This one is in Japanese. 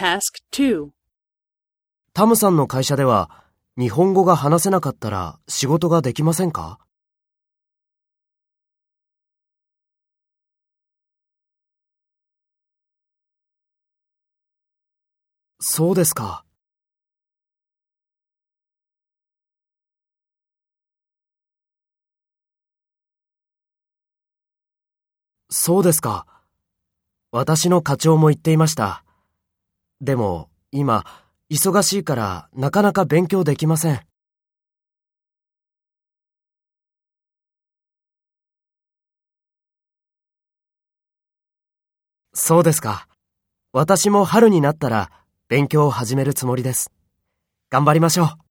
Task タムさんの会社では日本語が話せなかったら仕事ができませんか？そうですか。そうですか。私の課長も言っていました。でも、今、忙しいからなかなか勉強できません。そうですか。私も春になったら勉強を始めるつもりです。頑張りましょう。